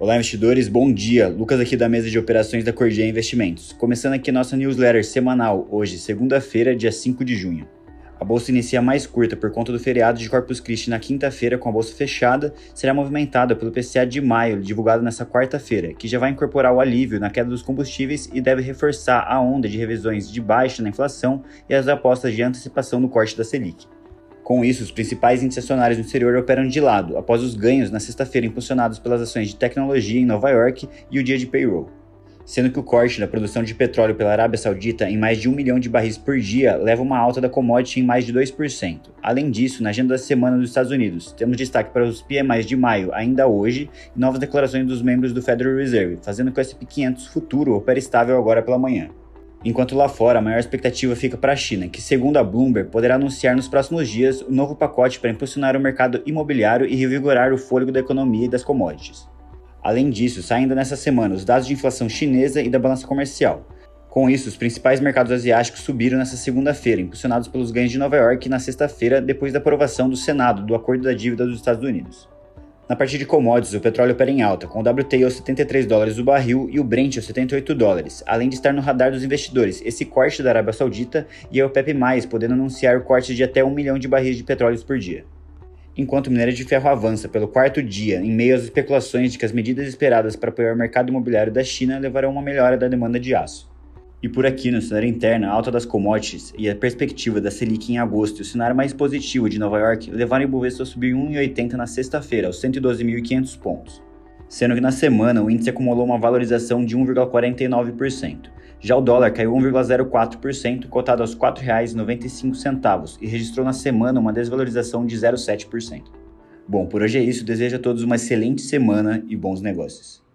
Olá, investidores, bom dia. Lucas aqui da mesa de operações da Cordia Investimentos. Começando aqui nossa newsletter semanal, hoje, segunda-feira, dia 5 de junho. A bolsa inicia mais curta por conta do feriado de Corpus Christi na quinta-feira, com a bolsa fechada, será movimentada pelo PCA de maio, divulgado nesta quarta-feira, que já vai incorporar o alívio na queda dos combustíveis e deve reforçar a onda de revisões de baixa na inflação e as apostas de antecipação no corte da Selic. Com isso, os principais índices acionários no exterior operam de lado, após os ganhos na sexta-feira impulsionados pelas ações de tecnologia em Nova York e o dia de payroll. Sendo que o corte da produção de petróleo pela Arábia Saudita em mais de um milhão de barris por dia leva uma alta da commodity em mais de 2%. Além disso, na agenda da semana dos Estados Unidos, temos destaque para os PMIs de maio ainda hoje e novas declarações dos membros do Federal Reserve, fazendo que o S&P 500 futuro opere estável agora pela manhã. Enquanto lá fora, a maior expectativa fica para a China, que, segundo a Bloomberg, poderá anunciar nos próximos dias um novo pacote para impulsionar o mercado imobiliário e revigorar o fôlego da economia e das commodities. Além disso, saem ainda nessa semana os dados de inflação chinesa e da balança comercial. Com isso, os principais mercados asiáticos subiram nesta segunda-feira, impulsionados pelos ganhos de Nova York na sexta-feira, depois da aprovação do Senado do Acordo da Dívida dos Estados Unidos. Na parte de commodities, o petróleo opera em alta, com o WTI aos 73 dólares o barril e o Brent aos 78 dólares, além de estar no radar dos investidores esse corte da Arábia Saudita e a OPEP+, podendo anunciar o corte de até 1 milhão de barris de petróleo por dia. Enquanto o minério de ferro avança pelo quarto dia, em meio às especulações de que as medidas esperadas para apoiar o mercado imobiliário da China levarão a uma melhora da demanda de aço. E por aqui, no cenário interno, a alta das commodities e a perspectiva da Selic em agosto e o cenário mais positivo de Nova York levaram o Ibovespa a subir 1,80 na sexta-feira, aos 112.500 pontos. Sendo que na semana o índice acumulou uma valorização de 1,49%. Já o dólar caiu 1,04%, cotado aos R$ 4,95 e registrou na semana uma desvalorização de 0,7%. Bom, por hoje é isso. Desejo a todos uma excelente semana e bons negócios.